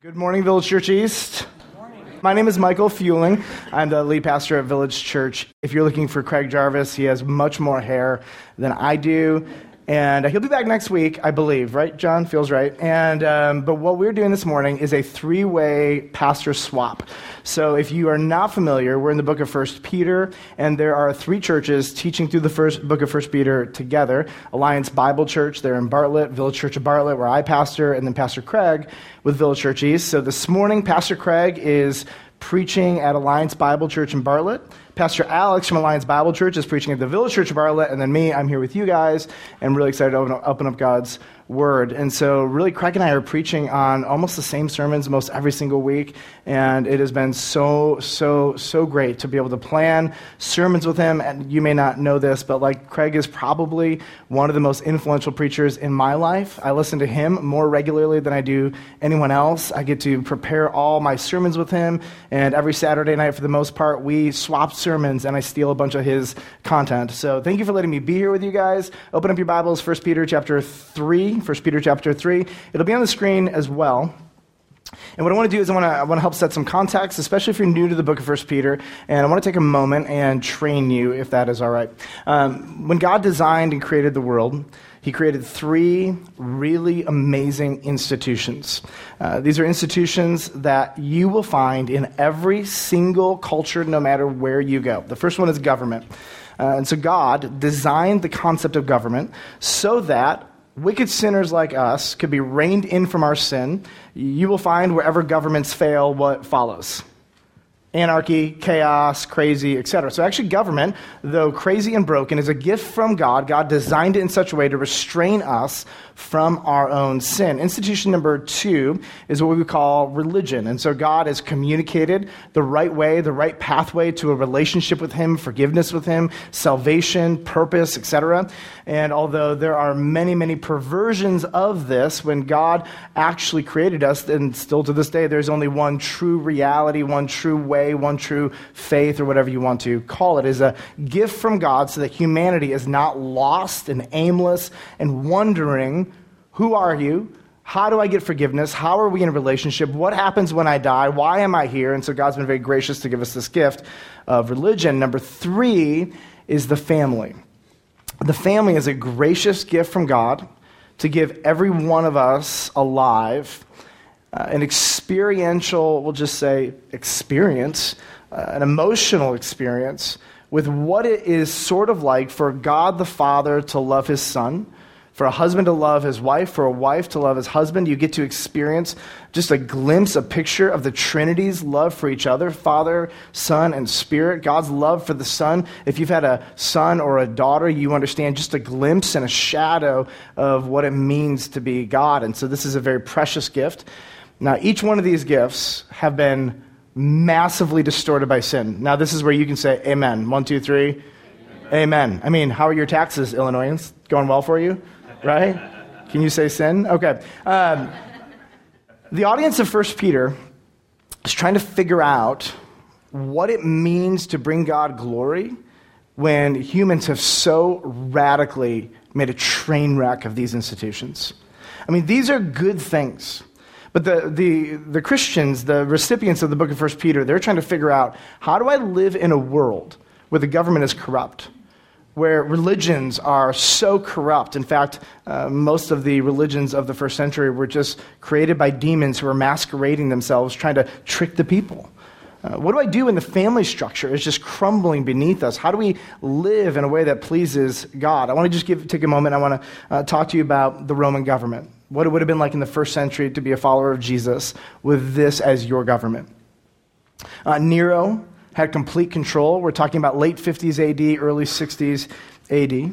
Good morning, Village Church East. My name is Michael Fueling. I'm the lead pastor at Village Church. If you're looking for Craig Jarvis, he has much more hair than I do. And he'll be back next week, I believe, right, John? Feels right. And, um, but what we're doing this morning is a three way pastor swap. So if you are not familiar, we're in the book of First Peter, and there are three churches teaching through the first book of First Peter together Alliance Bible Church, there in Bartlett, Village Church of Bartlett, where I pastor, and then Pastor Craig with Village Church East. So this morning, Pastor Craig is preaching at Alliance Bible Church in Bartlett. Pastor Alex from Alliance Bible Church is preaching at the Village Church of Bartlett, and then me, I'm here with you guys, and really excited to open, open up God's word. And so, really, Craig and I are preaching on almost the same sermons most every single week. And it has been so, so, so great to be able to plan sermons with him. And you may not know this, but like Craig is probably one of the most influential preachers in my life. I listen to him more regularly than I do anyone else. I get to prepare all my sermons with him. And every Saturday night, for the most part, we swap sermons and I steal a bunch of his content. So, thank you for letting me be here with you guys. Open up your Bibles, 1 Peter chapter 3. 1 Peter chapter 3. It'll be on the screen as well. And what I want to do is I want to, I want to help set some context, especially if you're new to the book of 1 Peter. And I want to take a moment and train you, if that is all right. Um, when God designed and created the world, he created three really amazing institutions. Uh, these are institutions that you will find in every single culture, no matter where you go. The first one is government. Uh, and so God designed the concept of government so that wicked sinners like us could be reined in from our sin, you will find wherever governments fail what follows anarchy, chaos, crazy, etc. So, actually, government, though crazy and broken, is a gift from God. God designed it in such a way to restrain us from our own sin. Institution number two is what we call religion. And so, God has communicated the right way, the right pathway to a relationship with Him, forgiveness with Him, salvation, purpose, etc. And although there are many, many perversions of this, when God actually created us, and still to this day, there's only one true reality, one true way way, one true faith, or whatever you want to call it, is a gift from God so that humanity is not lost and aimless and wondering who are you? How do I get forgiveness? How are we in a relationship? What happens when I die? Why am I here? And so God's been very gracious to give us this gift of religion. Number three is the family. The family is a gracious gift from God to give every one of us alive uh, an experiential, we'll just say, experience, uh, an emotional experience with what it is sort of like for God the Father to love his Son, for a husband to love his wife, for a wife to love his husband. You get to experience just a glimpse, a picture of the Trinity's love for each other Father, Son, and Spirit. God's love for the Son. If you've had a son or a daughter, you understand just a glimpse and a shadow of what it means to be God. And so this is a very precious gift. Now, each one of these gifts have been massively distorted by sin. Now, this is where you can say amen. One, two, three. Amen. amen. I mean, how are your taxes, Illinoisans? Going well for you? Right? Can you say sin? Okay. Um, the audience of 1 Peter is trying to figure out what it means to bring God glory when humans have so radically made a train wreck of these institutions. I mean, these are good things. But the, the, the Christians, the recipients of the book of 1 Peter, they're trying to figure out how do I live in a world where the government is corrupt, where religions are so corrupt. In fact, uh, most of the religions of the first century were just created by demons who were masquerading themselves, trying to trick the people. Uh, what do I do when the family structure is just crumbling beneath us? How do we live in a way that pleases God? I want to just give, take a moment. I want to uh, talk to you about the Roman government what it would have been like in the first century to be a follower of Jesus with this as your government. Uh, Nero had complete control. We're talking about late 50s AD, early 60s AD.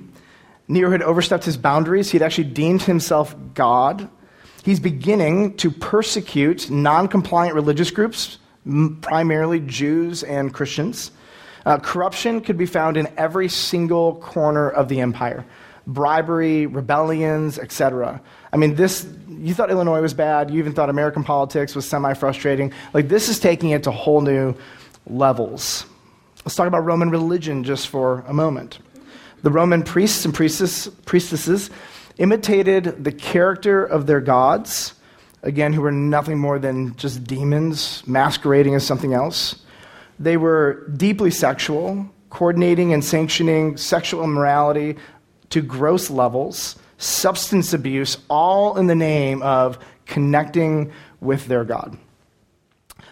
Nero had overstepped his boundaries. He'd actually deemed himself God. He's beginning to persecute non compliant religious groups, primarily Jews and Christians. Uh, corruption could be found in every single corner of the empire bribery, rebellions, etc. I mean, this, you thought Illinois was bad, you even thought American politics was semi frustrating. Like, this is taking it to whole new levels. Let's talk about Roman religion just for a moment. The Roman priests and priestess, priestesses imitated the character of their gods again, who were nothing more than just demons masquerading as something else. They were deeply sexual, coordinating and sanctioning sexual immorality to gross levels, substance abuse, all in the name of connecting with their God.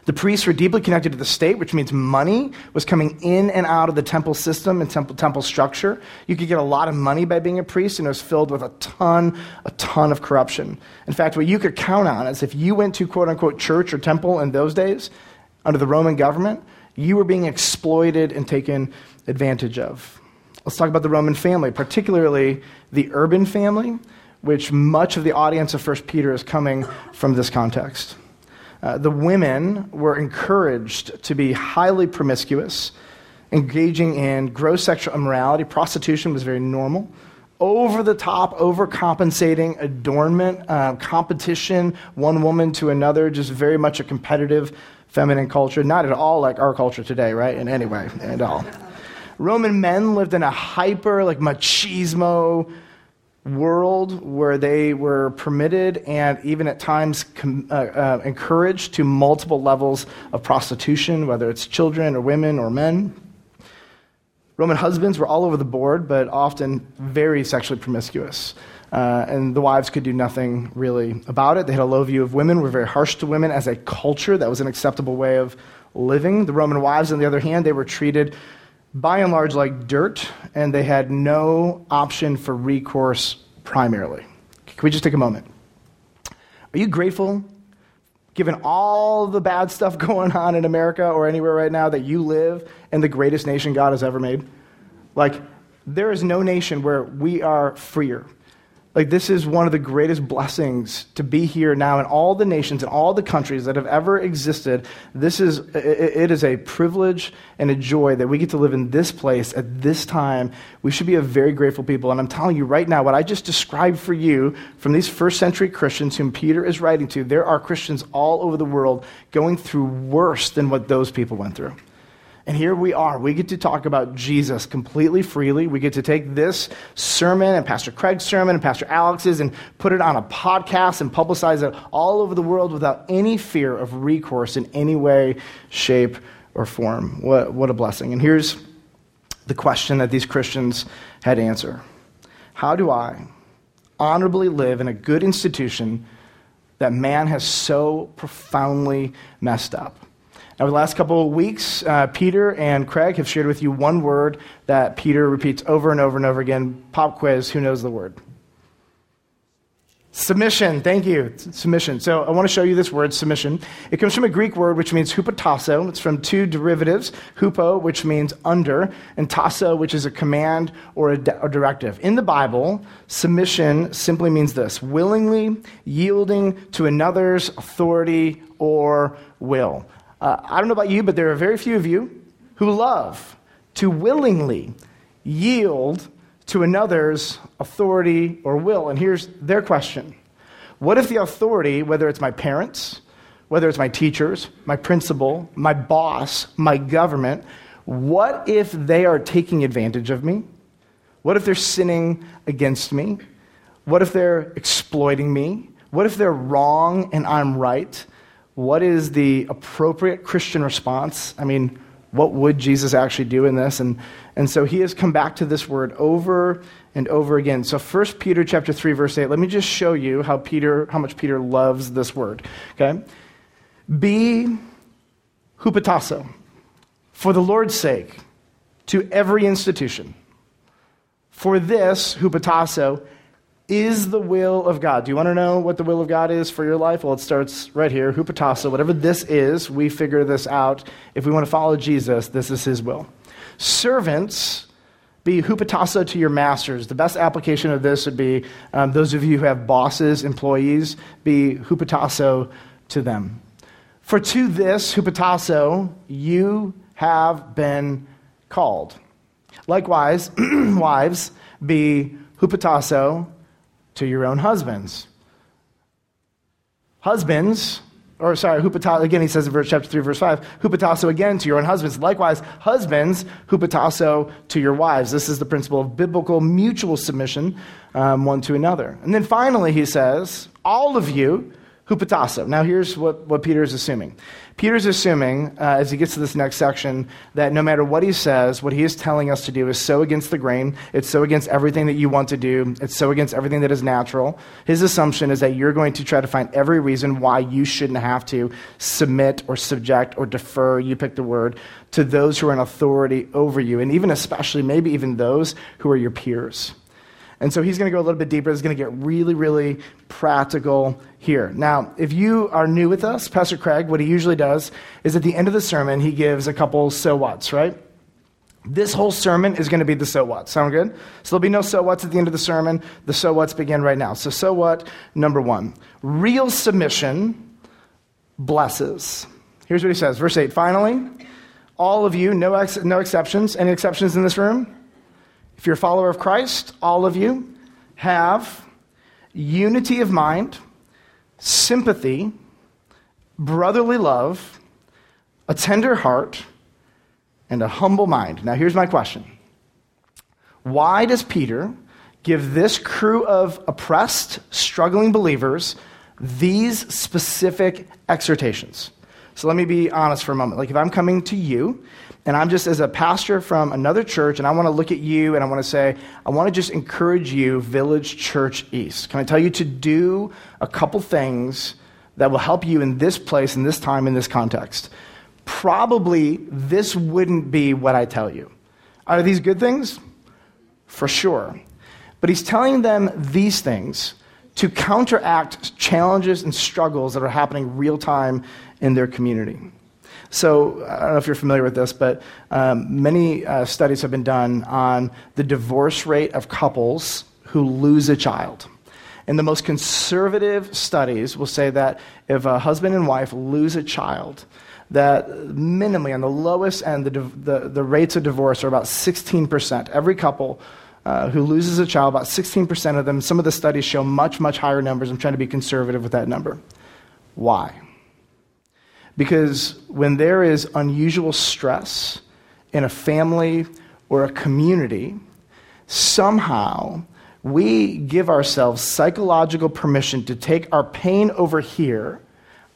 The priests were deeply connected to the state, which means money was coming in and out of the temple system and temple, temple structure. You could get a lot of money by being a priest, and it was filled with a ton, a ton of corruption. In fact, what you could count on is if you went to quote unquote church or temple in those days, under the Roman government, you were being exploited and taken advantage of. Let's talk about the Roman family, particularly the urban family, which much of the audience of 1 Peter is coming from this context. Uh, the women were encouraged to be highly promiscuous, engaging in gross sexual immorality. Prostitution was very normal. Over the top, overcompensating, adornment, uh, competition, one woman to another, just very much a competitive feminine culture. Not at all like our culture today, right? In any way at all. Roman men lived in a hyper, like machismo, world where they were permitted and even at times com- uh, uh, encouraged to multiple levels of prostitution, whether it's children or women or men. Roman husbands were all over the board, but often very sexually promiscuous. Uh, and the wives could do nothing really about it. They had a low view of women, were very harsh to women as a culture. That was an acceptable way of living. The Roman wives, on the other hand, they were treated by and large like dirt, and they had no option for recourse primarily. Can we just take a moment? Are you grateful, given all the bad stuff going on in America or anywhere right now, that you live in the greatest nation God has ever made? Like, there is no nation where we are freer like, this is one of the greatest blessings to be here now in all the nations and all the countries that have ever existed. This is, it is a privilege and a joy that we get to live in this place at this time. We should be a very grateful people. And I'm telling you right now, what I just described for you from these first century Christians whom Peter is writing to, there are Christians all over the world going through worse than what those people went through. And here we are. We get to talk about Jesus completely freely. We get to take this sermon and Pastor Craig's sermon and Pastor Alex's and put it on a podcast and publicize it all over the world without any fear of recourse in any way, shape, or form. What, what a blessing. And here's the question that these Christians had to answer How do I honorably live in a good institution that man has so profoundly messed up? Over the last couple of weeks, uh, Peter and Craig have shared with you one word that Peter repeats over and over and over again. Pop quiz who knows the word? Submission. Thank you. Submission. So I want to show you this word, submission. It comes from a Greek word which means hupotasso. It's from two derivatives, hupo, which means under, and tasso, which is a command or a, a directive. In the Bible, submission simply means this willingly yielding to another's authority or will. Uh, I don't know about you, but there are very few of you who love to willingly yield to another's authority or will. And here's their question What if the authority, whether it's my parents, whether it's my teachers, my principal, my boss, my government, what if they are taking advantage of me? What if they're sinning against me? What if they're exploiting me? What if they're wrong and I'm right? What is the appropriate Christian response? I mean, what would Jesus actually do in this? And, and so he has come back to this word over and over again. So 1 Peter chapter 3, verse 8, let me just show you how Peter, how much Peter loves this word. Okay? Be hupotasso for the Lord's sake to every institution. For this, hupotasso, is the will of God. Do you want to know what the will of God is for your life? Well, it starts right here, hupotasso. Whatever this is, we figure this out. If we want to follow Jesus, this is his will. Servants, be hupotasso to your masters. The best application of this would be um, those of you who have bosses, employees, be hupotasso to them. For to this, hupotasso, you have been called. Likewise, wives, be hupotasso to your own husbands. Husbands, or sorry, hupotasso, again, he says in verse, chapter 3, verse 5, hupotasso again to your own husbands. Likewise, husbands, hupotasso to your wives. This is the principle of biblical mutual submission um, one to another. And then finally, he says, all of you, Now, here's what, what Peter is assuming. Peter's assuming, uh, as he gets to this next section, that no matter what he says, what he is telling us to do is so against the grain. It's so against everything that you want to do. It's so against everything that is natural. His assumption is that you're going to try to find every reason why you shouldn't have to submit or subject or defer, you pick the word, to those who are in authority over you, and even especially, maybe even those who are your peers. And so he's going to go a little bit deeper. He's going to get really, really practical here. Now, if you are new with us, Pastor Craig, what he usually does is at the end of the sermon, he gives a couple so what's, right? This whole sermon is going to be the so what. Sound good? So there'll be no so what's at the end of the sermon. The so what's begin right now. So, so what? Number one real submission blesses. Here's what he says. Verse 8 Finally, all of you, no, ex- no exceptions. Any exceptions in this room? If you're a follower of Christ, all of you have unity of mind, sympathy, brotherly love, a tender heart, and a humble mind. Now, here's my question Why does Peter give this crew of oppressed, struggling believers these specific exhortations? So let me be honest for a moment. Like, if I'm coming to you and I'm just as a pastor from another church, and I want to look at you and I want to say, I want to just encourage you, Village Church East. Can I tell you to do a couple things that will help you in this place, in this time, in this context? Probably this wouldn't be what I tell you. Are these good things? For sure. But he's telling them these things to counteract challenges and struggles that are happening real time in their community. So, I don't know if you're familiar with this, but um, many uh, studies have been done on the divorce rate of couples who lose a child. And the most conservative studies will say that if a husband and wife lose a child, that minimally on the lowest end, the, the, the rates of divorce are about 16%. Every couple uh, who loses a child, about 16% of them, some of the studies show much, much higher numbers. I'm trying to be conservative with that number. Why? Because when there is unusual stress in a family or a community, somehow we give ourselves psychological permission to take our pain over here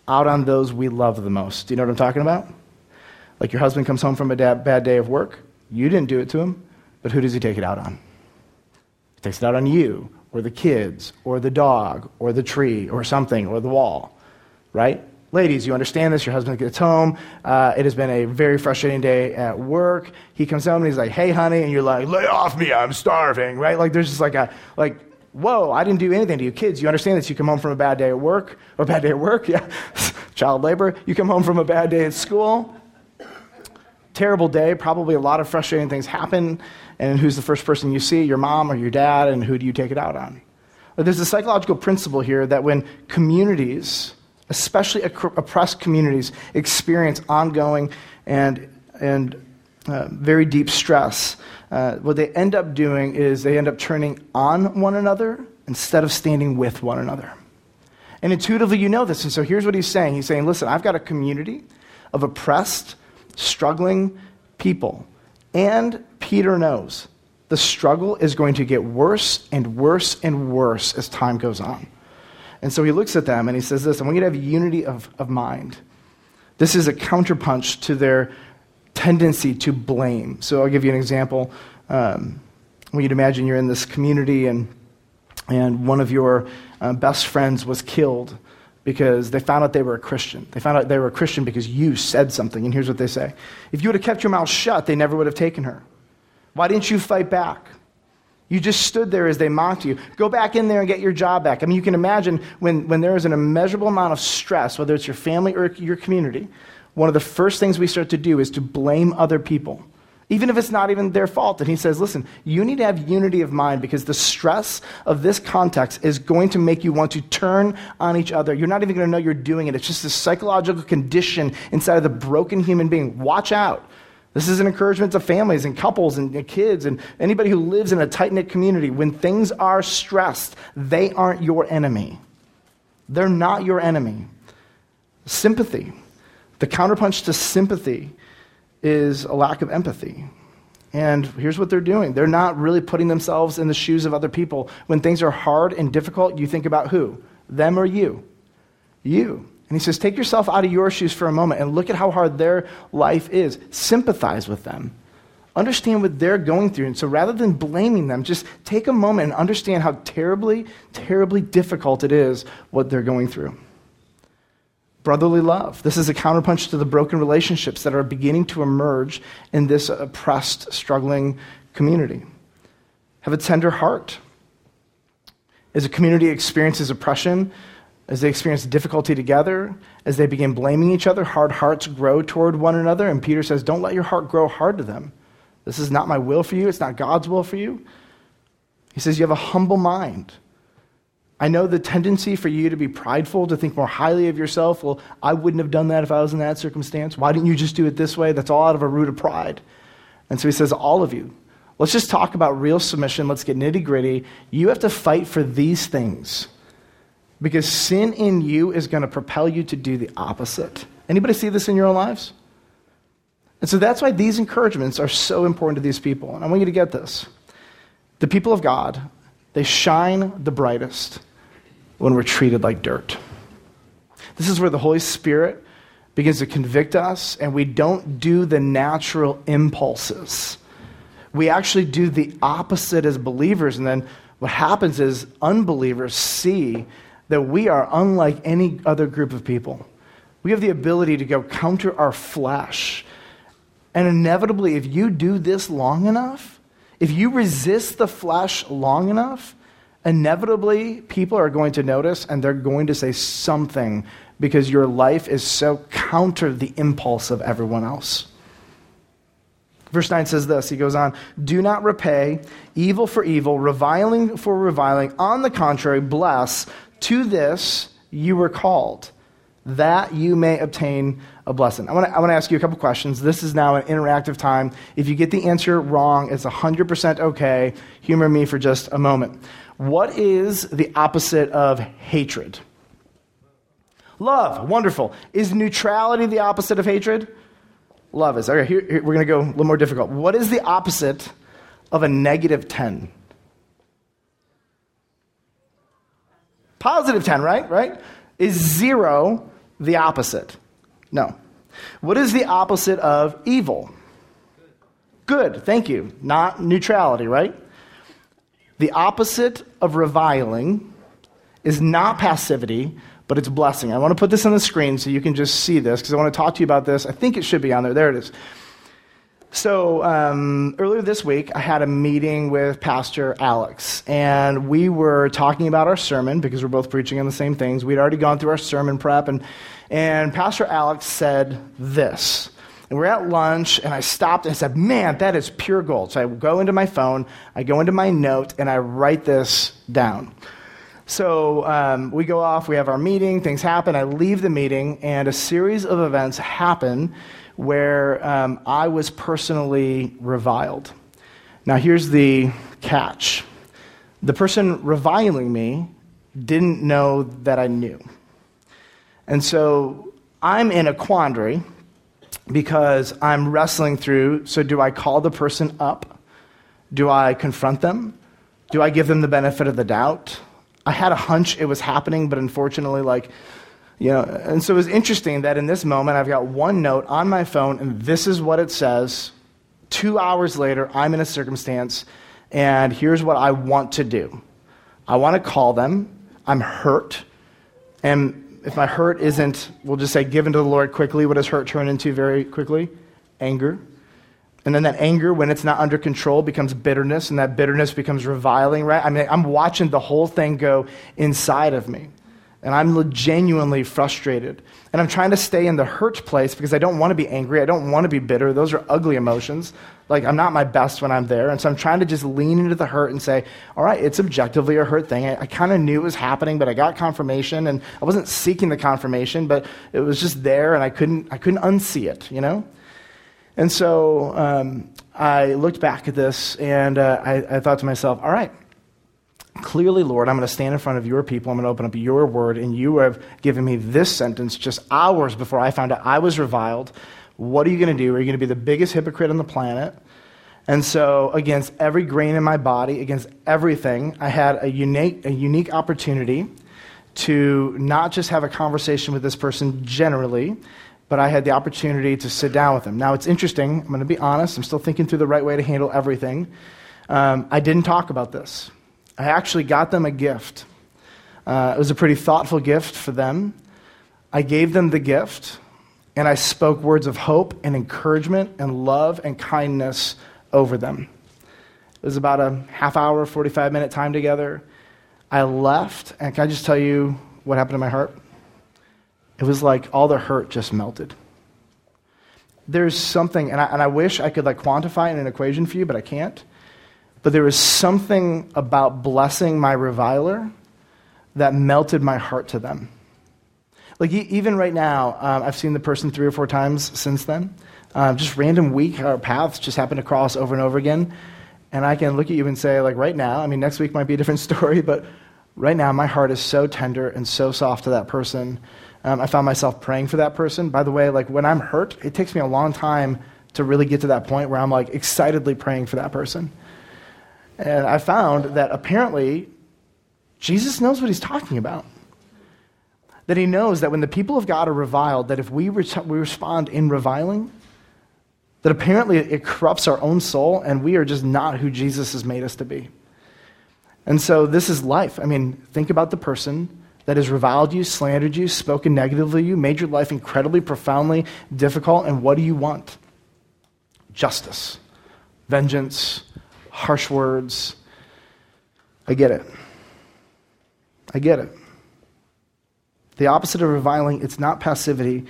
out on those we love the most. Do you know what I'm talking about? Like your husband comes home from a bad day of work. You didn't do it to him, but who does he take it out on? He takes it out on you, or the kids, or the dog, or the tree, or something, or the wall, right? Ladies, you understand this. Your husband gets home. Uh, it has been a very frustrating day at work. He comes home and he's like, hey, honey. And you're like, lay off me. I'm starving, right? Like, there's just like a, like, whoa, I didn't do anything to you. Kids, you understand this. You come home from a bad day at work, or bad day at work, yeah. Child labor. You come home from a bad day at school. Terrible day. Probably a lot of frustrating things happen. And who's the first person you see? Your mom or your dad. And who do you take it out on? But there's a psychological principle here that when communities, especially oppressed communities, experience ongoing and, and uh, very deep stress, uh, what they end up doing is they end up turning on one another instead of standing with one another. And intuitively, you know this. And so here's what he's saying He's saying, listen, I've got a community of oppressed, struggling people. And Peter knows the struggle is going to get worse and worse and worse as time goes on. And so he looks at them and he says this I want you to have unity of, of mind. This is a counterpunch to their tendency to blame. So I'll give you an example. Um, when you'd imagine you're in this community and, and one of your uh, best friends was killed because they found out they were a Christian. They found out they were a Christian because you said something. And here's what they say If you would have kept your mouth shut, they never would have taken her. Why didn't you fight back? You just stood there as they mocked you. Go back in there and get your job back. I mean, you can imagine when, when there is an immeasurable amount of stress, whether it's your family or your community, one of the first things we start to do is to blame other people, even if it's not even their fault. And he says, listen, you need to have unity of mind because the stress of this context is going to make you want to turn on each other. You're not even going to know you're doing it. It's just a psychological condition inside of the broken human being. Watch out. This is an encouragement to families and couples and kids and anybody who lives in a tight knit community. When things are stressed, they aren't your enemy. They're not your enemy. Sympathy. The counterpunch to sympathy is a lack of empathy. And here's what they're doing they're not really putting themselves in the shoes of other people. When things are hard and difficult, you think about who? Them or you? you. And he says, Take yourself out of your shoes for a moment and look at how hard their life is. Sympathize with them. Understand what they're going through. And so rather than blaming them, just take a moment and understand how terribly, terribly difficult it is what they're going through. Brotherly love. This is a counterpunch to the broken relationships that are beginning to emerge in this oppressed, struggling community. Have a tender heart. As a community experiences oppression, as they experience difficulty together, as they begin blaming each other, hard hearts grow toward one another. And Peter says, Don't let your heart grow hard to them. This is not my will for you, it's not God's will for you. He says, You have a humble mind. I know the tendency for you to be prideful, to think more highly of yourself. Well, I wouldn't have done that if I was in that circumstance. Why didn't you just do it this way? That's all out of a root of pride. And so he says, All of you, let's just talk about real submission. Let's get nitty gritty. You have to fight for these things because sin in you is going to propel you to do the opposite. Anybody see this in your own lives? And so that's why these encouragements are so important to these people. And I want you to get this. The people of God, they shine the brightest when we're treated like dirt. This is where the Holy Spirit begins to convict us, and we don't do the natural impulses. We actually do the opposite as believers, and then what happens is unbelievers see that we are unlike any other group of people. We have the ability to go counter our flesh. And inevitably, if you do this long enough, if you resist the flesh long enough, inevitably people are going to notice and they're going to say something because your life is so counter the impulse of everyone else. Verse 9 says this He goes on, Do not repay evil for evil, reviling for reviling. On the contrary, bless, to this you were called, that you may obtain a blessing. I want to ask you a couple questions. This is now an interactive time. If you get the answer wrong, it's 100% okay. Humor me for just a moment. What is the opposite of hatred? Love. Wonderful. Is neutrality the opposite of hatred? Love is. Okay, here, here we're going to go a little more difficult. What is the opposite of a negative 10? Positive 10, right? Right? Is zero the opposite? No. What is the opposite of evil? Good, thank you. Not neutrality, right? The opposite of reviling is not passivity, but it's blessing. I want to put this on the screen so you can just see this because I want to talk to you about this. I think it should be on there. There it is. So, um, earlier this week, I had a meeting with Pastor Alex, and we were talking about our sermon because we're both preaching on the same things. We'd already gone through our sermon prep, and, and Pastor Alex said this. And we're at lunch, and I stopped and I said, Man, that is pure gold. So I go into my phone, I go into my note, and I write this down. So um, we go off, we have our meeting, things happen. I leave the meeting, and a series of events happen where um, I was personally reviled. Now, here's the catch the person reviling me didn't know that I knew. And so I'm in a quandary because I'm wrestling through so, do I call the person up? Do I confront them? Do I give them the benefit of the doubt? I had a hunch it was happening, but unfortunately, like, you know, and so it was interesting that in this moment, I've got one note on my phone, and this is what it says. Two hours later, I'm in a circumstance, and here's what I want to do I want to call them. I'm hurt. And if my hurt isn't, we'll just say, given to the Lord quickly, what does hurt turn into very quickly? Anger. And then that anger, when it's not under control, becomes bitterness, and that bitterness becomes reviling, right? I mean, I'm watching the whole thing go inside of me and I'm genuinely frustrated. And I'm trying to stay in the hurt place because I don't want to be angry. I don't want to be bitter. Those are ugly emotions. Like, I'm not my best when I'm there. And so I'm trying to just lean into the hurt and say, all right, it's objectively a hurt thing. I, I kind of knew it was happening, but I got confirmation. And I wasn't seeking the confirmation, but it was just there, and I couldn't, I couldn't unsee it, you know? And so um, I looked back at this, and uh, I, I thought to myself, all right, Clearly, Lord, I'm going to stand in front of your people. I'm going to open up your word, and you have given me this sentence just hours before I found out I was reviled. What are you going to do? Are you going to be the biggest hypocrite on the planet? And so, against every grain in my body, against everything, I had a unique, a unique opportunity to not just have a conversation with this person generally, but I had the opportunity to sit down with them. Now, it's interesting. I'm going to be honest. I'm still thinking through the right way to handle everything. Um, I didn't talk about this. I actually got them a gift. Uh, it was a pretty thoughtful gift for them. I gave them the gift, and I spoke words of hope and encouragement and love and kindness over them. It was about a half hour, 45 minute time together. I left, and can I just tell you what happened to my heart? It was like all the hurt just melted. There's something, and I, and I wish I could like quantify in an equation for you, but I can't. But there was something about blessing my reviler that melted my heart to them. Like, even right now, um, I've seen the person three or four times since then. Uh, just random week, our paths just happen to cross over and over again. And I can look at you and say, like, right now, I mean, next week might be a different story, but right now, my heart is so tender and so soft to that person. Um, I found myself praying for that person. By the way, like, when I'm hurt, it takes me a long time to really get to that point where I'm, like, excitedly praying for that person. And I found that apparently Jesus knows what he's talking about. That he knows that when the people of God are reviled, that if we, re- we respond in reviling, that apparently it corrupts our own soul, and we are just not who Jesus has made us to be. And so this is life. I mean, think about the person that has reviled you, slandered you, spoken negatively to you, made your life incredibly, profoundly difficult, and what do you want? Justice, vengeance, harsh words. I get it. I get it. The opposite of reviling, it's not passivity,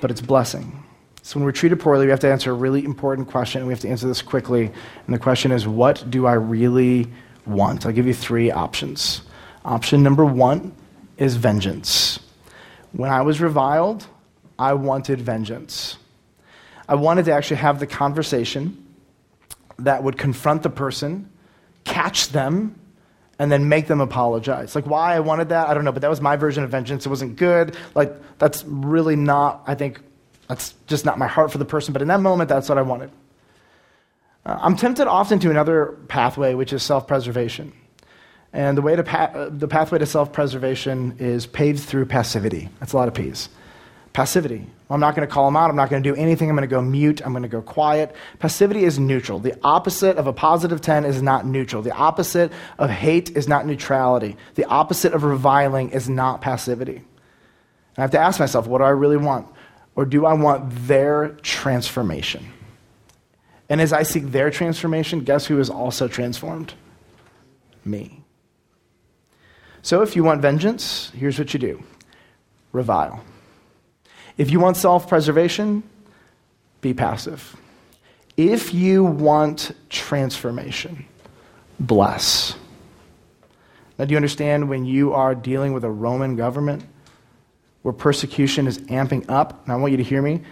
but it's blessing. So when we're treated poorly, we have to answer a really important question, and we have to answer this quickly. And the question is, what do I really want? I'll give you three options. Option number one is vengeance. When I was reviled, I wanted vengeance. I wanted to actually have the conversation that would confront the person, catch them, and then make them apologize. Like, why I wanted that, I don't know, but that was my version of vengeance. It wasn't good. Like, that's really not, I think, that's just not my heart for the person, but in that moment, that's what I wanted. Uh, I'm tempted often to another pathway, which is self preservation. And the, way to pa- uh, the pathway to self preservation is paved through passivity. That's a lot of P's. Passivity. I'm not going to call them out. I'm not going to do anything. I'm going to go mute. I'm going to go quiet. Passivity is neutral. The opposite of a positive 10 is not neutral. The opposite of hate is not neutrality. The opposite of reviling is not passivity. I have to ask myself, what do I really want? Or do I want their transformation? And as I seek their transformation, guess who is also transformed? Me. So if you want vengeance, here's what you do revile. If you want self preservation, be passive. If you want transformation, bless. Now, do you understand when you are dealing with a Roman government where persecution is amping up? And I want you to hear me.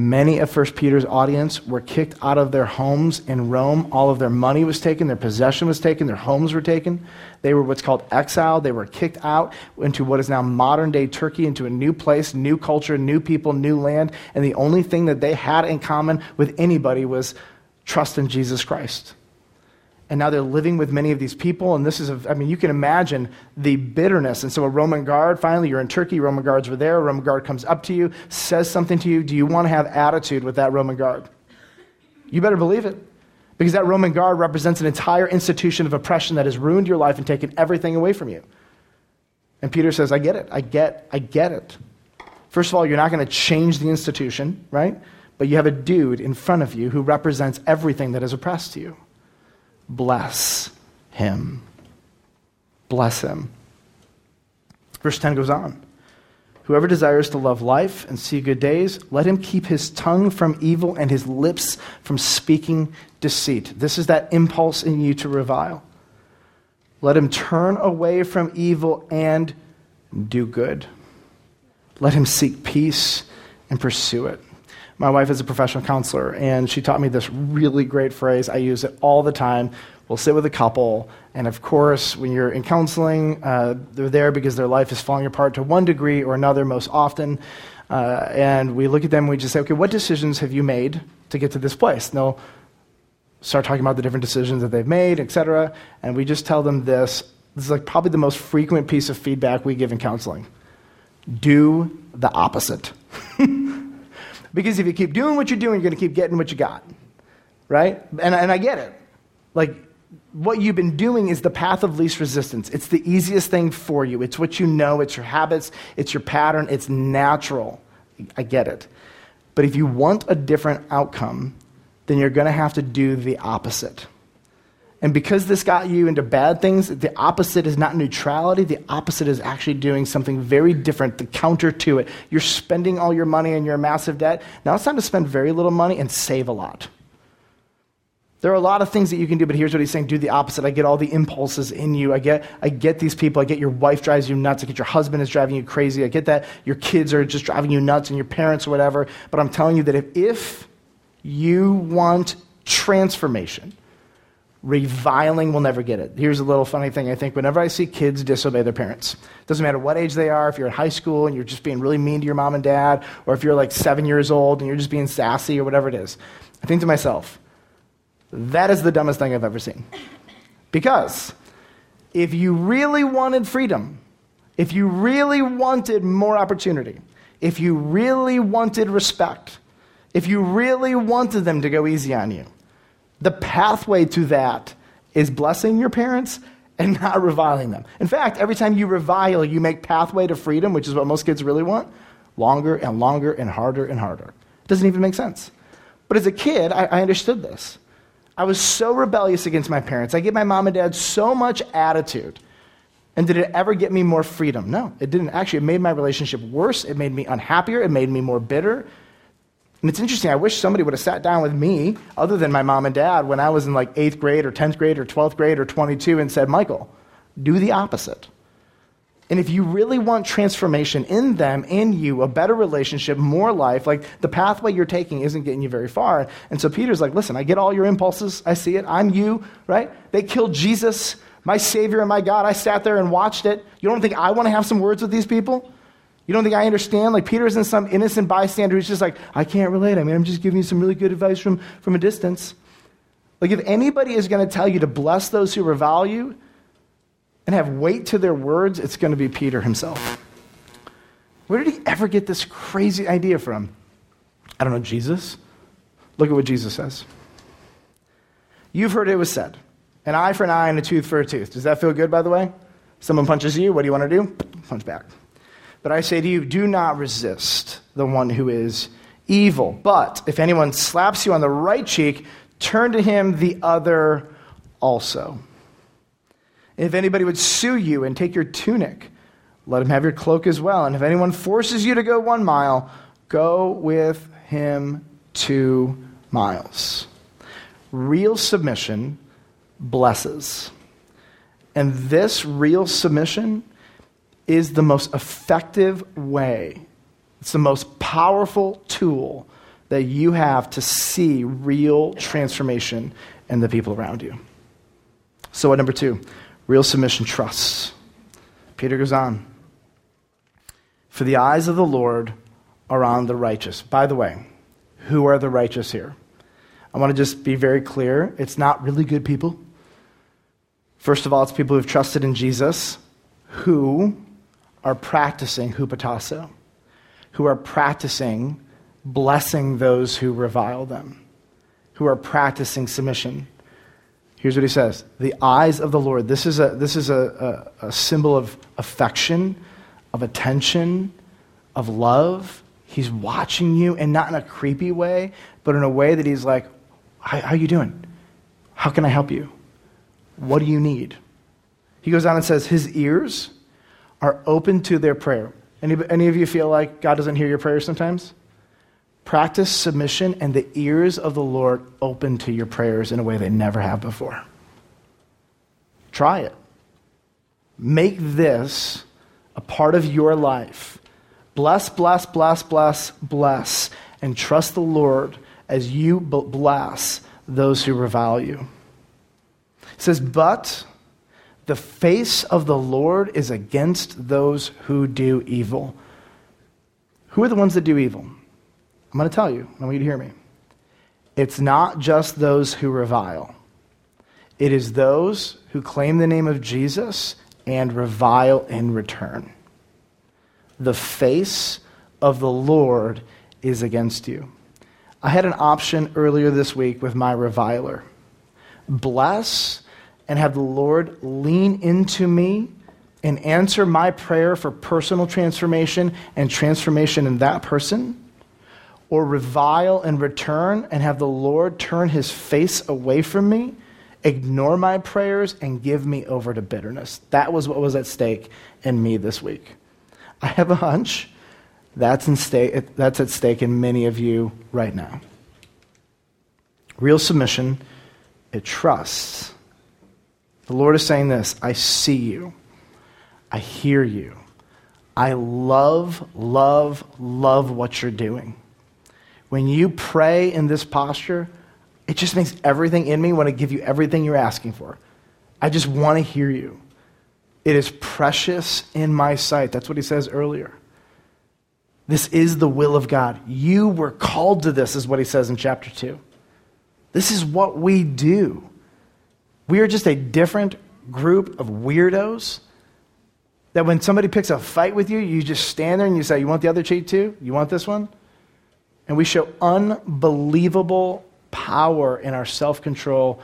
Many of First Peter's audience were kicked out of their homes in Rome. All of their money was taken, their possession was taken, their homes were taken. They were what's called exiled. They were kicked out into what is now modern day Turkey, into a new place, new culture, new people, new land. And the only thing that they had in common with anybody was trust in Jesus Christ and now they're living with many of these people. And this is a, i mean you can imagine the bitterness. And so a roman guard finally you're in turkey roman guards were there a roman guard comes up to you says something to you do you want to have attitude with that roman guard? You better believe it. Because that roman guard represents an entire institution of oppression that has ruined your life and taken everything away from you. And peter says i get it. I get i get it. First of all you're not going to change the institution right? But you have a dude in front of you who represents everything that is oppressed you bless him. Bless him. Verse 10 goes on. Whoever desires to love life and see good days, let him keep his tongue from evil and his lips from speaking deceit. This is that impulse in you to revile. Let him turn away from evil and do good. Let him seek peace and pursue it. My wife is a professional counselor, and she taught me this really great phrase. I use it all the time. We'll sit with a couple, and of course, when you're in counseling, uh, they're there because their life is falling apart to one degree or another, most often. Uh, and we look at them and we just say, okay, what decisions have you made to get to this place? And they'll start talking about the different decisions that they've made, etc. And we just tell them this This is like probably the most frequent piece of feedback we give in counseling. Do the opposite. because if you keep doing what you're doing, you're going to keep getting what you got. Right? And, and I get it. Like, what you've been doing is the path of least resistance. It's the easiest thing for you. It's what you know, it's your habits, it's your pattern, it's natural. I get it. But if you want a different outcome, then you're going to have to do the opposite. And because this got you into bad things, the opposite is not neutrality. The opposite is actually doing something very different, the counter to it. You're spending all your money and you're a massive debt. Now it's time to spend very little money and save a lot. There are a lot of things that you can do, but here's what he's saying do the opposite. I get all the impulses in you. I get, I get these people. I get your wife drives you nuts. I get your husband is driving you crazy. I get that your kids are just driving you nuts and your parents or whatever. But I'm telling you that if, if you want transformation, reviling will never get it. Here's a little funny thing I think whenever I see kids disobey their parents, doesn't matter what age they are, if you're in high school and you're just being really mean to your mom and dad, or if you're like seven years old and you're just being sassy or whatever it is, I think to myself, that is the dumbest thing I've ever seen. Because if you really wanted freedom, if you really wanted more opportunity, if you really wanted respect, if you really wanted them to go easy on you, the pathway to that is blessing your parents and not reviling them. In fact, every time you revile, you make pathway to freedom, which is what most kids really want, longer and longer and harder and harder. It doesn't even make sense. But as a kid, I, I understood this. I was so rebellious against my parents. I gave my mom and dad so much attitude. And did it ever get me more freedom? No, it didn't. Actually, it made my relationship worse. It made me unhappier. It made me more bitter. And it's interesting. I wish somebody would have sat down with me, other than my mom and dad, when I was in like eighth grade or 10th grade or 12th grade or 22 and said, Michael, do the opposite. And if you really want transformation in them, in you, a better relationship, more life, like the pathway you're taking isn't getting you very far. And so Peter's like, listen, I get all your impulses. I see it. I'm you, right? They killed Jesus, my Savior and my God. I sat there and watched it. You don't think I want to have some words with these people? You don't think I understand? Like Peter isn't some innocent bystander who's just like, I can't relate. I mean, I'm just giving you some really good advice from, from a distance. Like if anybody is going to tell you to bless those who revile you, and have weight to their words, it's going to be Peter himself. Where did he ever get this crazy idea from? I don't know, Jesus? Look at what Jesus says. You've heard it was said an eye for an eye and a tooth for a tooth. Does that feel good, by the way? Someone punches you, what do you want to do? Punch back. But I say to you, do not resist the one who is evil. But if anyone slaps you on the right cheek, turn to him the other also. If anybody would sue you and take your tunic, let him have your cloak as well. And if anyone forces you to go one mile, go with him two miles. Real submission blesses. And this real submission is the most effective way, it's the most powerful tool that you have to see real transformation in the people around you. So, what number two? Real submission trusts. Peter goes on. For the eyes of the Lord are on the righteous. By the way, who are the righteous here? I want to just be very clear. It's not really good people. First of all, it's people who've trusted in Jesus who are practicing hupotasso, who are practicing blessing those who revile them, who are practicing submission. Here's what he says The eyes of the Lord. This is a, this is a, a, a symbol of affection, of attention, of love. He's watching you, and not in a creepy way, but in a way that he's like, How, how you doing? How can I help you? What do you need? He goes on and says, His ears are open to their prayer. Any, any of you feel like God doesn't hear your prayers sometimes? Practice submission and the ears of the Lord open to your prayers in a way they never have before. Try it. Make this a part of your life. Bless, bless, bless, bless, bless, and trust the Lord as you bless those who revile you. It says, But the face of the Lord is against those who do evil. Who are the ones that do evil? I'm going to tell you. I want you to hear me. It's not just those who revile, It is those who claim the name of Jesus and revile in return. The face of the Lord is against you. I had an option earlier this week with my reviler bless and have the Lord lean into me and answer my prayer for personal transformation and transformation in that person, or revile and return and have the Lord turn his face away from me, ignore my prayers, and give me over to bitterness. That was what was at stake in me this week. I have a hunch that's, in stake, that's at stake in many of you right now. Real submission, it trusts. The Lord is saying this I see you. I hear you. I love, love, love what you're doing. When you pray in this posture, it just makes everything in me want to give you everything you're asking for. I just want to hear you. It is precious in my sight. That's what he says earlier. This is the will of God. You were called to this, is what he says in chapter 2. This is what we do. We are just a different group of weirdos that when somebody picks a fight with you, you just stand there and you say, You want the other cheat too? You want this one? And we show unbelievable power in our self control,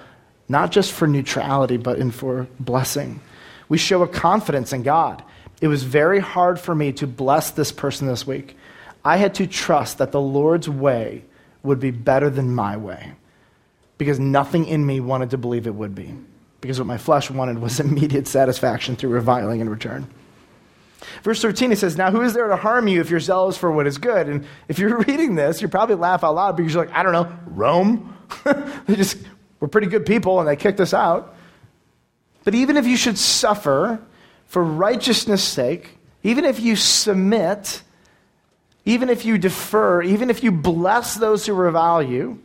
not just for neutrality, but in for blessing. We show a confidence in God. It was very hard for me to bless this person this week. I had to trust that the Lord's way would be better than my way because nothing in me wanted to believe it would be because what my flesh wanted was immediate satisfaction through reviling in return. Verse 13, he says, Now who is there to harm you if you're zealous for what is good? And if you're reading this, you probably laugh out loud because you're like, I don't know, Rome? they just were pretty good people and they kicked us out. But even if you should suffer for righteousness' sake, even if you submit, even if you defer, even if you bless those who revile you,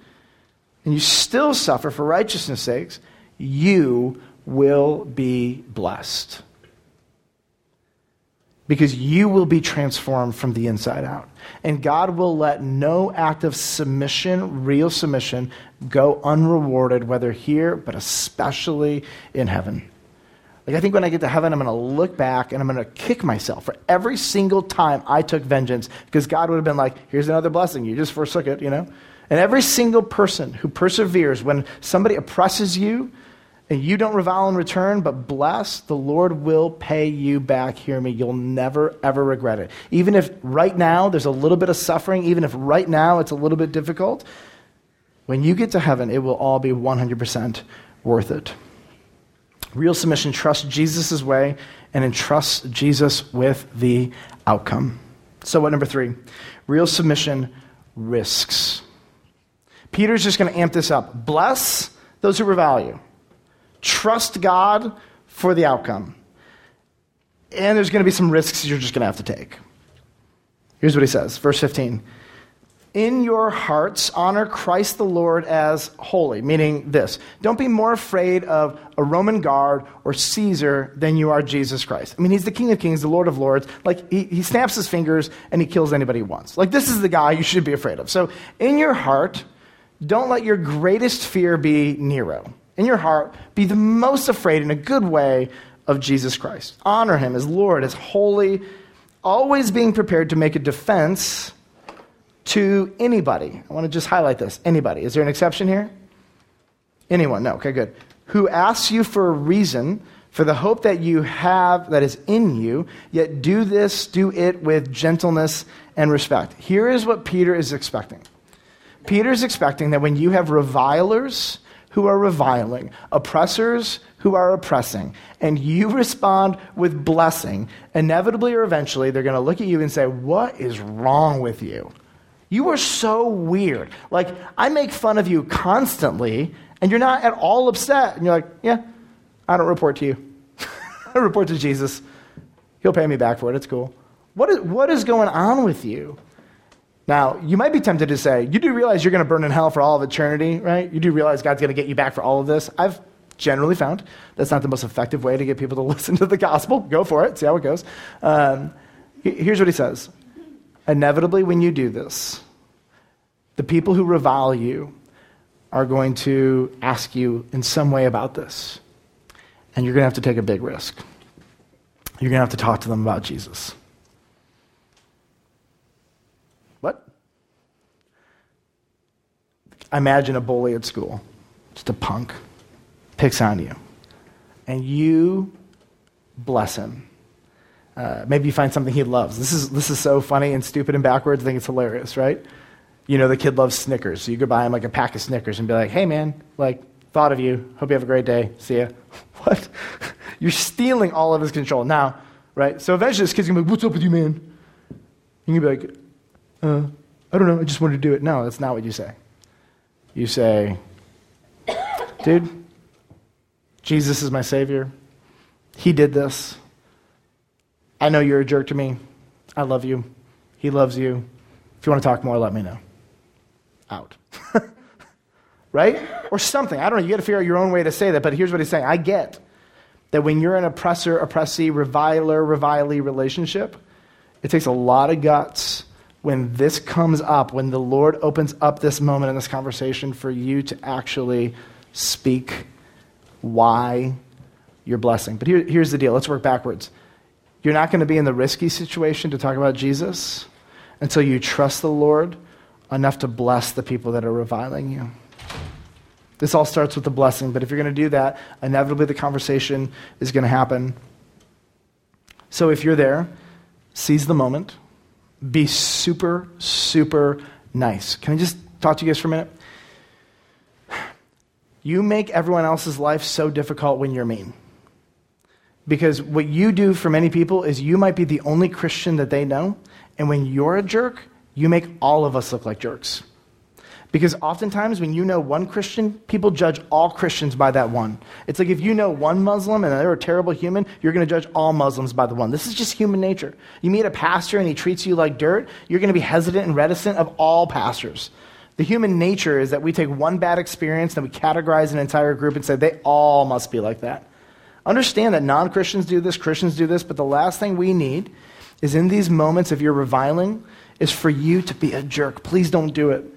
and you still suffer for righteousness' sakes, you will be blessed. Because you will be transformed from the inside out. And God will let no act of submission, real submission, go unrewarded, whether here, but especially in heaven. Like, I think when I get to heaven, I'm going to look back and I'm going to kick myself for every single time I took vengeance because God would have been like, here's another blessing. You just forsook it, you know? And every single person who perseveres when somebody oppresses you, and you don't revile in return, but bless, the Lord will pay you back. Hear me. You'll never, ever regret it. Even if right now there's a little bit of suffering, even if right now it's a little bit difficult, when you get to heaven, it will all be 100% worth it. Real submission trusts Jesus' way and entrusts Jesus with the outcome. So, what number three? Real submission risks. Peter's just going to amp this up. Bless those who revile you. Trust God for the outcome. And there's going to be some risks you're just going to have to take. Here's what he says, verse 15. In your hearts, honor Christ the Lord as holy, meaning this don't be more afraid of a Roman guard or Caesar than you are Jesus Christ. I mean, he's the King of Kings, the Lord of Lords. Like, he, he snaps his fingers and he kills anybody he wants. Like, this is the guy you should be afraid of. So, in your heart, don't let your greatest fear be Nero in your heart, be the most afraid in a good way of Jesus Christ. Honor him as Lord, as holy, always being prepared to make a defense to anybody. I want to just highlight this anybody. Is there an exception here? Anyone? No. Okay, good. Who asks you for a reason for the hope that you have that is in you, yet do this, do it with gentleness and respect. Here is what Peter is expecting. Peter is expecting that when you have revilers who are reviling, oppressors who are oppressing, and you respond with blessing, inevitably or eventually they're going to look at you and say, What is wrong with you? You are so weird. Like, I make fun of you constantly, and you're not at all upset. And you're like, Yeah, I don't report to you. I report to Jesus. He'll pay me back for it. It's cool. What is, what is going on with you? Now, you might be tempted to say, you do realize you're going to burn in hell for all of eternity, right? You do realize God's going to get you back for all of this. I've generally found that's not the most effective way to get people to listen to the gospel. Go for it, see how it goes. Um, here's what he says Inevitably, when you do this, the people who revile you are going to ask you in some way about this. And you're going to have to take a big risk. You're going to have to talk to them about Jesus. What? Imagine a bully at school, just a punk, picks on you, and you bless him. Uh, maybe you find something he loves. This is, this is so funny and stupid and backwards. I think it's hilarious, right? You know, the kid loves Snickers. So you go buy him like a pack of Snickers and be like, hey, man, like, thought of you. Hope you have a great day. See ya. what? You're stealing all of his control. Now, right? So eventually this kid's going to be like, what's up with you, man? And You can be like, uh, I don't know. I just wanted to do it. No, that's not what you say. You say, dude, Jesus is my Savior. He did this. I know you're a jerk to me. I love you. He loves you. If you want to talk more, let me know. Out. right? Or something. I don't know. You got to figure out your own way to say that. But here's what he's saying I get that when you're in an oppressor, oppressee, reviler, revilee relationship, it takes a lot of guts when this comes up, when the Lord opens up this moment in this conversation for you to actually speak why you're blessing. But here, here's the deal let's work backwards. You're not going to be in the risky situation to talk about Jesus until you trust the Lord enough to bless the people that are reviling you. This all starts with the blessing, but if you're going to do that, inevitably the conversation is going to happen. So if you're there, seize the moment. Be super, super nice. Can I just talk to you guys for a minute? You make everyone else's life so difficult when you're mean. Because what you do for many people is you might be the only Christian that they know, and when you're a jerk, you make all of us look like jerks. Because oftentimes, when you know one Christian, people judge all Christians by that one. It's like if you know one Muslim and they're a terrible human, you're going to judge all Muslims by the one. This is just human nature. You meet a pastor and he treats you like dirt, you're going to be hesitant and reticent of all pastors. The human nature is that we take one bad experience and we categorize an entire group and say they all must be like that. Understand that non Christians do this, Christians do this, but the last thing we need is in these moments of your reviling is for you to be a jerk. Please don't do it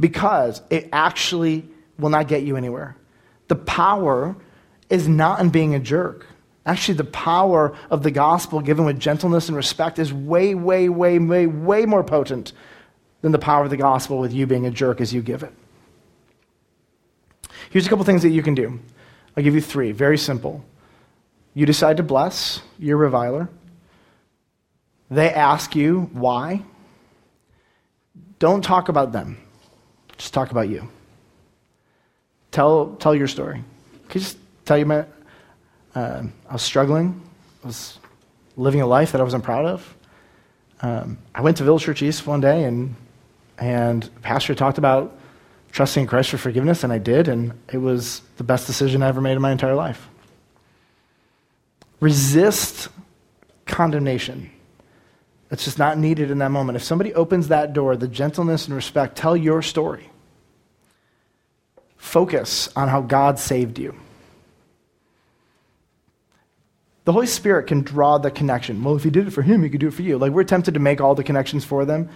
because it actually will not get you anywhere. The power is not in being a jerk. Actually, the power of the gospel given with gentleness and respect is way, way, way, way, way more potent than the power of the gospel with you being a jerk as you give it. Here's a couple things that you can do. I'll give you three, very simple. You decide to bless your reviler. They ask you why. Don't talk about them. Just talk about you. Tell, tell your story. Can you just tell you my, uh, I was struggling. I was living a life that I wasn't proud of. Um, I went to Village Church East one day, and, and pastor talked about trusting Christ for forgiveness, and I did, and it was the best decision I ever made in my entire life. Resist condemnation. It's just not needed in that moment. If somebody opens that door, the gentleness and respect, tell your story. Focus on how God saved you. The Holy Spirit can draw the connection. Well, if He did it for Him, He could do it for you. Like we're tempted to make all the connections for them.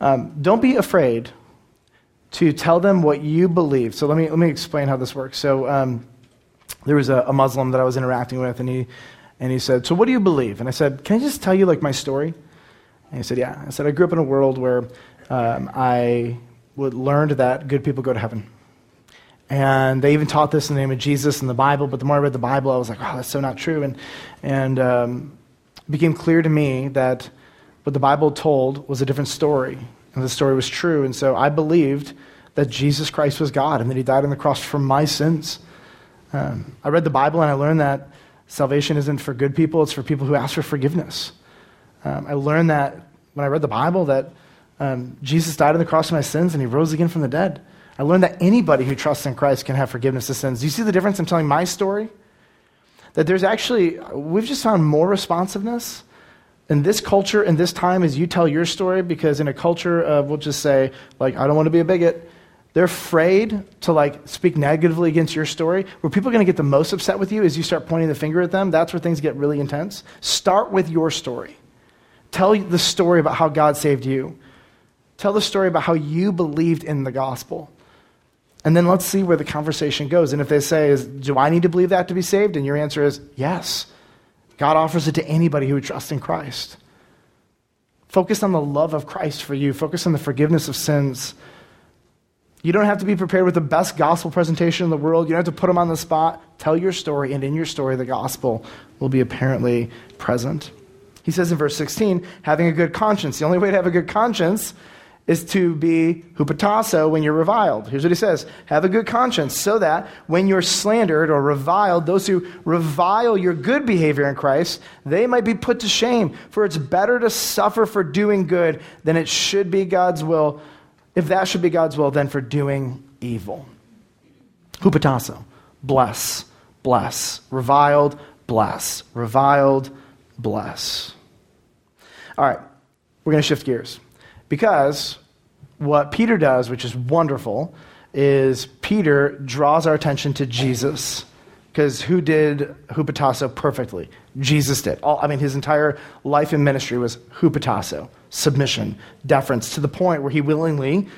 Um, don't be afraid to tell them what you believe. So let me, let me explain how this works. So um, there was a, a Muslim that I was interacting with, and he and he said, So what do you believe? And I said, Can I just tell you like my story? And he said, Yeah. I said, I grew up in a world where um, I would learned that good people go to heaven. And they even taught this in the name of Jesus in the Bible, but the more I read the Bible, I was like, oh, that's so not true. And, and um, it became clear to me that what the Bible told was a different story, and the story was true. And so I believed that Jesus Christ was God and that he died on the cross for my sins. Um, I read the Bible and I learned that Salvation isn't for good people, it's for people who ask for forgiveness. Um, I learned that when I read the Bible that um, Jesus died on the cross for my sins and he rose again from the dead. I learned that anybody who trusts in Christ can have forgiveness of sins. Do you see the difference in telling my story? That there's actually, we've just found more responsiveness in this culture, in this time, as you tell your story, because in a culture of, we'll just say, like, I don't want to be a bigot, they're afraid to like speak negatively against your story. Where people are going to get the most upset with you is you start pointing the finger at them. That's where things get really intense. Start with your story. Tell the story about how God saved you. Tell the story about how you believed in the gospel. And then let's see where the conversation goes. And if they say, is, Do I need to believe that to be saved? And your answer is yes. God offers it to anybody who would trust in Christ. Focus on the love of Christ for you, focus on the forgiveness of sins. You don't have to be prepared with the best gospel presentation in the world. You don't have to put them on the spot. Tell your story, and in your story, the gospel will be apparently present. He says in verse 16, having a good conscience. The only way to have a good conscience is to be hupotasso when you're reviled. Here's what he says Have a good conscience, so that when you're slandered or reviled, those who revile your good behavior in Christ, they might be put to shame. For it's better to suffer for doing good than it should be God's will, if that should be God's will, then for doing evil. Hupotasso, bless, bless. Reviled, bless. Reviled, bless. All right, we're going to shift gears. Because what Peter does, which is wonderful, is Peter draws our attention to Jesus. Because who did hupotasso perfectly? Jesus did. All, I mean, his entire life and ministry was hupotasso, submission, deference, to the point where he willingly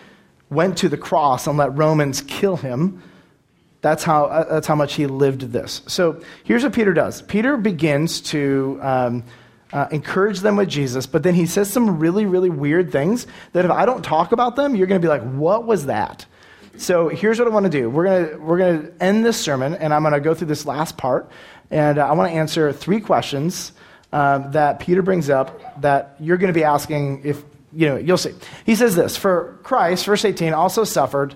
went to the cross and let Romans kill him. That's how, uh, that's how much he lived this. So here's what Peter does Peter begins to. Um, uh, encourage them with Jesus, but then he says some really, really weird things that if I don't talk about them, you're going to be like, what was that? So here's what I want to do. We're going to, we're to end this sermon, and I'm going to go through this last part, and uh, I want to answer three questions um, that Peter brings up that you're going to be asking if, you know, you'll see. He says this For Christ, verse 18, also suffered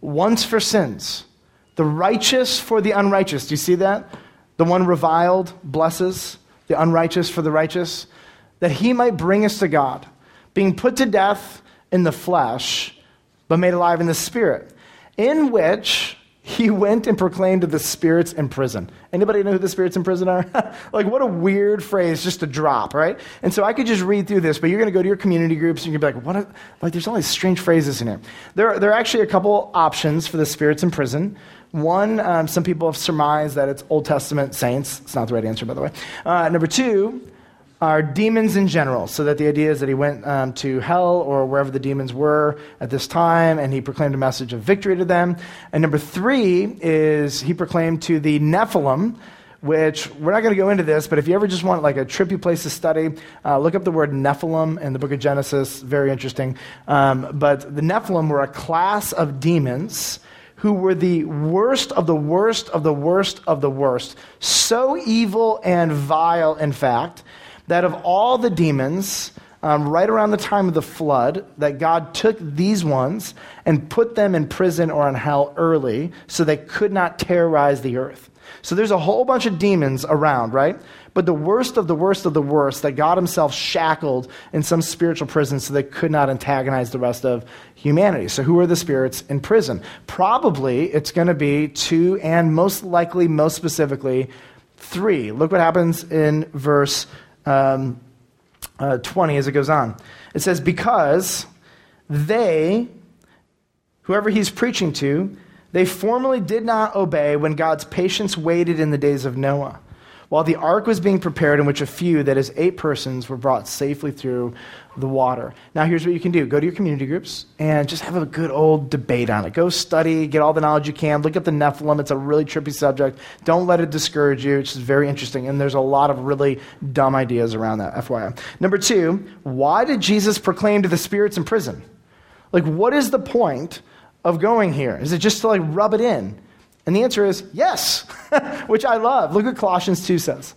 once for sins, the righteous for the unrighteous. Do you see that? The one reviled blesses the unrighteous for the righteous, that he might bring us to God, being put to death in the flesh, but made alive in the spirit, in which he went and proclaimed to the spirits in prison. Anybody know who the spirits in prison are? like, what a weird phrase just to drop, right? And so I could just read through this, but you're going to go to your community groups and you're going to be like, what? A, like, there's all these strange phrases in here. There, there are actually a couple options for the spirits in prison. One, um, some people have surmised that it's Old Testament saints. It's not the right answer, by the way. Uh, number two are demons in general. So that the idea is that he went um, to hell or wherever the demons were at this time, and he proclaimed a message of victory to them. And number three is he proclaimed to the Nephilim, which we're not going to go into this, but if you ever just want like a trippy place to study, uh, look up the word Nephilim in the book of Genesis. Very interesting. Um, but the Nephilim were a class of demons who were the worst of the worst of the worst of the worst. So evil and vile, in fact, that of all the demons, um, right around the time of the flood, that God took these ones and put them in prison or in hell early so they could not terrorize the earth. So there's a whole bunch of demons around, right? But the worst of the worst of the worst, that God Himself shackled in some spiritual prison so they could not antagonize the rest of humanity. So, who are the spirits in prison? Probably it's going to be two, and most likely, most specifically, three. Look what happens in verse um, uh, 20 as it goes on. It says, Because they, whoever he's preaching to, they formerly did not obey when God's patience waited in the days of Noah while the ark was being prepared, in which a few, that is, eight persons, were brought safely through the water. Now, here's what you can do go to your community groups and just have a good old debate on it. Go study, get all the knowledge you can. Look at the Nephilim. It's a really trippy subject. Don't let it discourage you. It's just very interesting. And there's a lot of really dumb ideas around that, FYI. Number two, why did Jesus proclaim to the spirits in prison? Like, what is the point of going here? Is it just to like rub it in? And the answer is yes, which I love. Look what Colossians 2 says.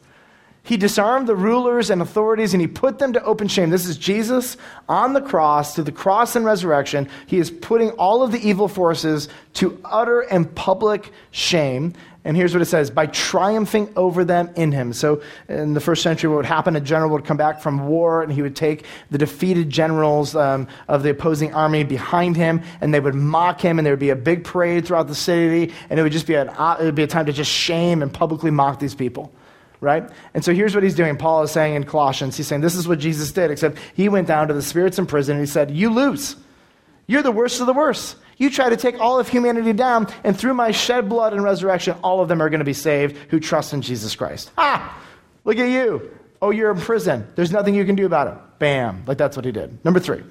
He disarmed the rulers and authorities and he put them to open shame. This is Jesus on the cross, through the cross and resurrection. He is putting all of the evil forces to utter and public shame. And here's what it says by triumphing over them in him. So, in the first century, what would happen? A general would come back from war and he would take the defeated generals um, of the opposing army behind him and they would mock him and there would be a big parade throughout the city and it would just be, an, it would be a time to just shame and publicly mock these people right? And so here's what he's doing. Paul is saying in Colossians, he's saying, This is what Jesus did, except he went down to the spirits in prison and he said, You lose. You're the worst of the worst. You try to take all of humanity down, and through my shed blood and resurrection, all of them are going to be saved who trust in Jesus Christ. Ah! Look at you. Oh, you're in prison. There's nothing you can do about it. Bam. Like that's what he did. Number three.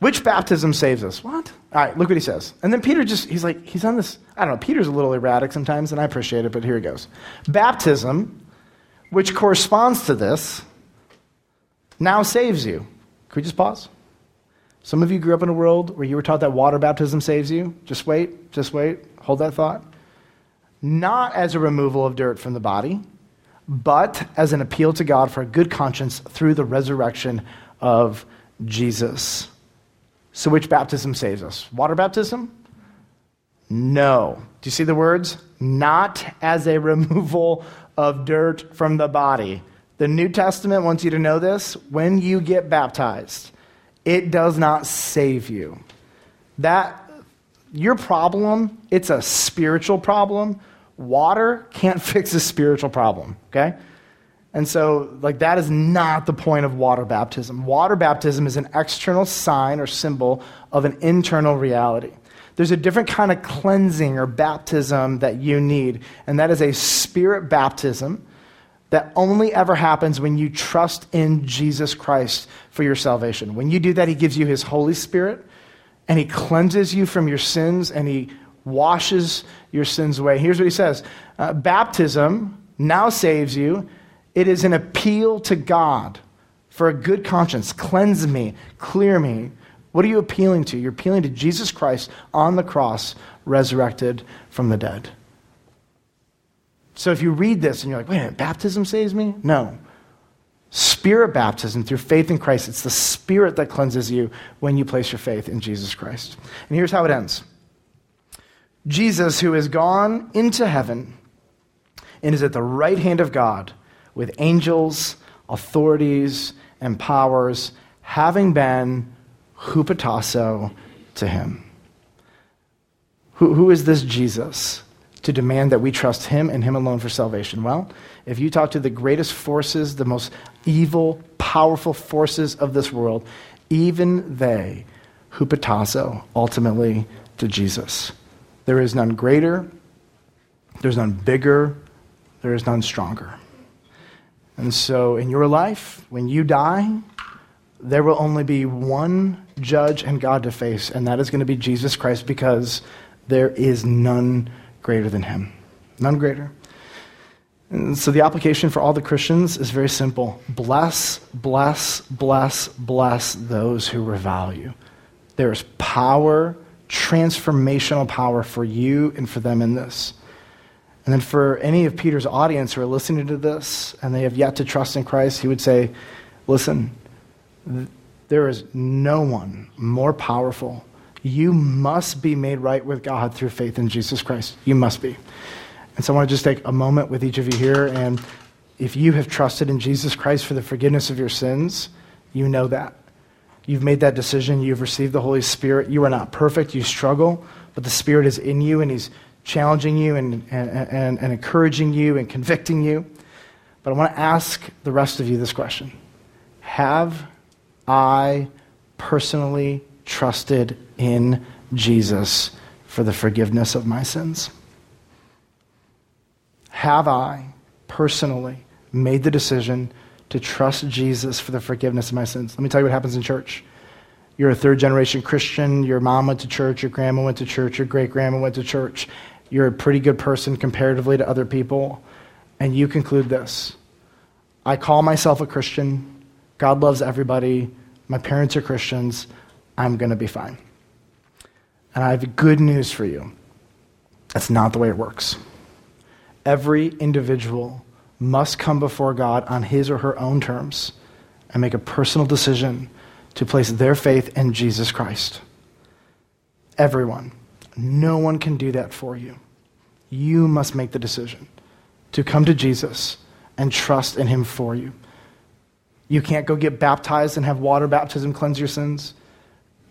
Which baptism saves us? What? All right, look what he says. And then Peter just, he's like, he's on this, I don't know, Peter's a little erratic sometimes, and I appreciate it, but here he goes. Baptism, which corresponds to this, now saves you. Can we just pause? Some of you grew up in a world where you were taught that water baptism saves you. Just wait, just wait, hold that thought. Not as a removal of dirt from the body, but as an appeal to God for a good conscience through the resurrection of Jesus. So, which baptism saves us? Water baptism? No. Do you see the words? Not as a removal of dirt from the body. The New Testament wants you to know this. When you get baptized, it does not save you. That your problem, it's a spiritual problem. Water can't fix a spiritual problem, okay? And so, like, that is not the point of water baptism. Water baptism is an external sign or symbol of an internal reality. There's a different kind of cleansing or baptism that you need, and that is a spirit baptism that only ever happens when you trust in Jesus Christ for your salvation. When you do that, He gives you His Holy Spirit, and He cleanses you from your sins, and He washes your sins away. Here's what He says uh, Baptism now saves you it is an appeal to God for a good conscience. Cleanse me, clear me. What are you appealing to? You're appealing to Jesus Christ on the cross, resurrected from the dead. So if you read this and you're like, wait a minute, baptism saves me? No. Spirit baptism through faith in Christ, it's the Spirit that cleanses you when you place your faith in Jesus Christ. And here's how it ends Jesus, who has gone into heaven and is at the right hand of God, with angels, authorities, and powers having been hupotasso to him. Who, who is this Jesus to demand that we trust him and him alone for salvation? Well, if you talk to the greatest forces, the most evil, powerful forces of this world, even they hupotasso ultimately to Jesus. There is none greater, there's none bigger, there is none stronger. And so, in your life, when you die, there will only be one judge and God to face, and that is going to be Jesus Christ because there is none greater than him. None greater. And so, the application for all the Christians is very simple bless, bless, bless, bless those who revile you. There is power, transformational power for you and for them in this. And then for any of Peter's audience who are listening to this and they have yet to trust in Christ, he would say, Listen, there is no one more powerful. You must be made right with God through faith in Jesus Christ. You must be. And so I want to just take a moment with each of you here. And if you have trusted in Jesus Christ for the forgiveness of your sins, you know that. You've made that decision. You've received the Holy Spirit. You are not perfect. You struggle, but the Spirit is in you and He's challenging you and, and, and, and encouraging you and convicting you. But I want to ask the rest of you this question Have I personally trusted in Jesus for the forgiveness of my sins? Have I personally made the decision to trust Jesus for the forgiveness of my sins? Let me tell you what happens in church. You're a third generation Christian, your mom went to church, your grandma went to church, your great grandma went to church, you're a pretty good person comparatively to other people, and you conclude this I call myself a Christian. God loves everybody. My parents are Christians. I'm going to be fine. And I have good news for you. That's not the way it works. Every individual must come before God on his or her own terms and make a personal decision to place their faith in Jesus Christ. Everyone. No one can do that for you. You must make the decision to come to Jesus and trust in him for you. You can't go get baptized and have water baptism cleanse your sins.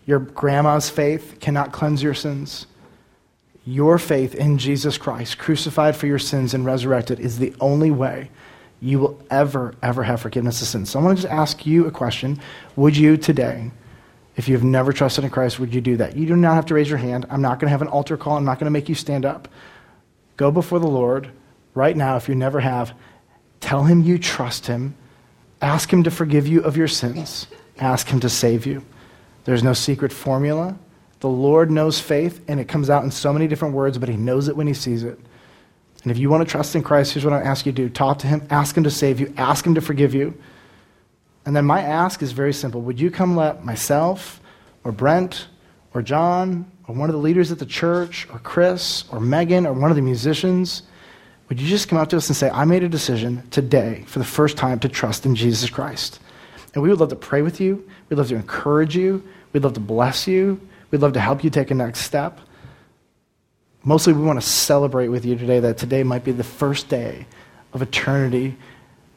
Your grandma's faith cannot cleanse your sins. Your faith in Jesus Christ, crucified for your sins and resurrected, is the only way you will ever, ever have forgiveness of sins. So I want to just ask you a question. Would you today if you have never trusted in Christ, would you do that? You do not have to raise your hand. I'm not going to have an altar call. I'm not going to make you stand up. Go before the Lord right now, if you never have. Tell him you trust him. Ask him to forgive you of your sins. Ask him to save you. There's no secret formula. The Lord knows faith, and it comes out in so many different words, but He knows it when He sees it. And if you want to trust in Christ, here's what I ask you to do talk to Him, ask Him to save you, ask Him to forgive you. And then my ask is very simple Would you come let myself, or Brent, or John, or one of the leaders at the church, or Chris, or Megan, or one of the musicians, would you just come up to us and say, I made a decision today for the first time to trust in Jesus Christ? And we would love to pray with you. We'd love to encourage you. We'd love to bless you. We'd love to help you take a next step. Mostly, we want to celebrate with you today that today might be the first day of eternity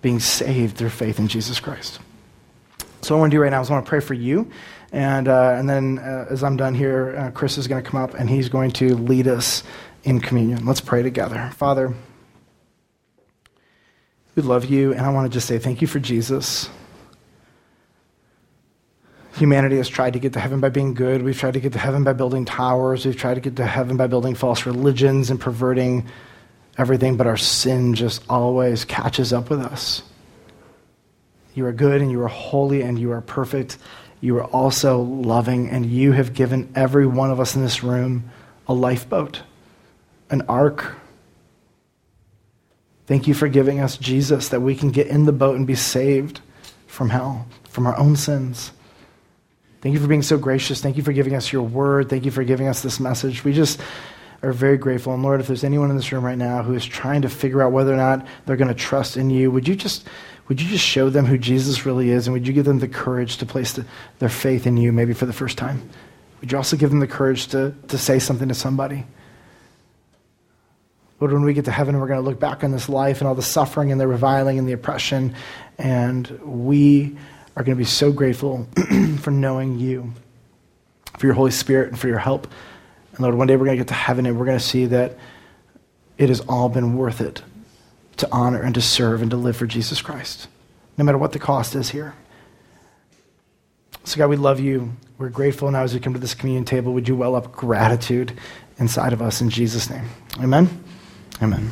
being saved through faith in Jesus Christ. So, what I want to do right now is I want to pray for you. And, uh, and then, uh, as I'm done here, uh, Chris is going to come up and he's going to lead us in communion. Let's pray together. Father, we love you, and I want to just say thank you for Jesus. Humanity has tried to get to heaven by being good. We've tried to get to heaven by building towers. We've tried to get to heaven by building false religions and perverting everything, but our sin just always catches up with us. You are good and you are holy and you are perfect. You are also loving, and you have given every one of us in this room a lifeboat, an ark Thank you for giving us Jesus that we can get in the boat and be saved from hell, from our own sins. Thank you for being so gracious. Thank you for giving us your word. Thank you for giving us this message. We just are very grateful. And Lord, if there's anyone in this room right now who is trying to figure out whether or not they're going to trust in you, would you just would you just show them who Jesus really is and would you give them the courage to place the, their faith in you maybe for the first time? Would you also give them the courage to, to say something to somebody? But when we get to heaven, we're going to look back on this life and all the suffering and the reviling and the oppression, and we are going to be so grateful for knowing you, for your Holy Spirit, and for your help. And Lord, one day we're going to get to heaven and we're going to see that it has all been worth it to honor and to serve and to live for Jesus Christ, no matter what the cost is here. So, God, we love you. We're grateful now as we come to this communion table. Would you well up gratitude inside of us in Jesus' name? Amen. Amen.